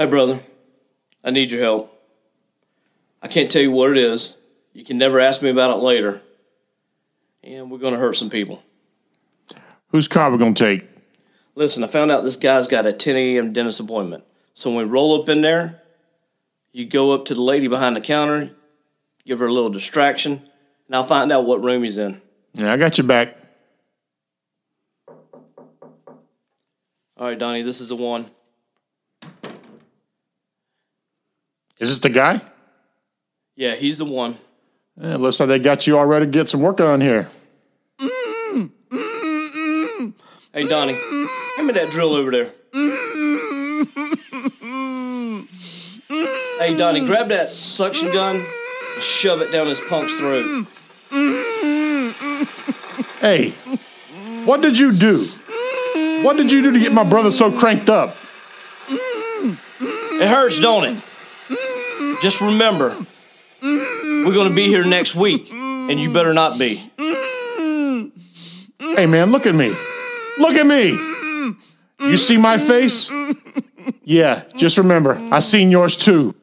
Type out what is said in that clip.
Hey, brother, I need your help. I can't tell you what it is. You can never ask me about it later. And we're going to hurt some people. Whose car we gonna take? Listen, I found out this guy's got a 10 a.m. dentist appointment. So when we roll up in there, you go up to the lady behind the counter, give her a little distraction, and I'll find out what room he's in. Yeah, I got your back. All right, Donnie, this is the one. Is this the guy? Yeah, he's the one. Yeah, looks like they got you all ready to get some work done here. Hey, Donnie, hand me that drill over there. Hey, Donnie, grab that suction gun and shove it down his punk's throat. Hey, what did you do? What did you do to get my brother so cranked up? It hurts, don't it? Just remember, we're going to be here next week, and you better not be. Hey man, look at me. Look at me. You see my face? Yeah, just remember, I seen yours too.